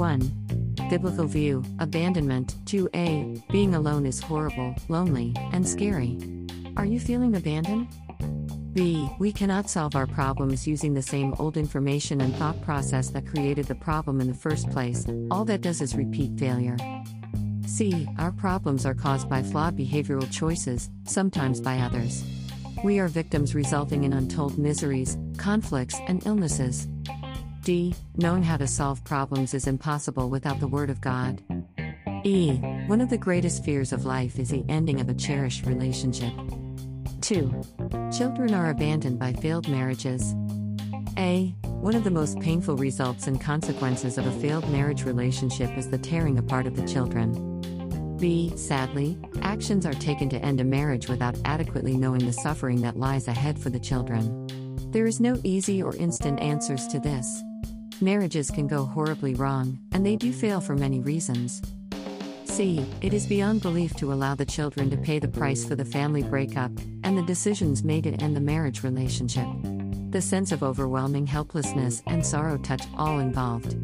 1. Biblical view Abandonment. 2a. Being alone is horrible, lonely, and scary. Are you feeling abandoned? B. We cannot solve our problems using the same old information and thought process that created the problem in the first place, all that does is repeat failure. C. Our problems are caused by flawed behavioral choices, sometimes by others. We are victims resulting in untold miseries, conflicts, and illnesses. D. Knowing how to solve problems is impossible without the Word of God. E. One of the greatest fears of life is the ending of a cherished relationship. 2. Children are abandoned by failed marriages. A. One of the most painful results and consequences of a failed marriage relationship is the tearing apart of the children. B. Sadly, actions are taken to end a marriage without adequately knowing the suffering that lies ahead for the children. There is no easy or instant answers to this. Marriages can go horribly wrong, and they do fail for many reasons. C. It is beyond belief to allow the children to pay the price for the family breakup and the decisions made to end the marriage relationship. The sense of overwhelming helplessness and sorrow touch all involved.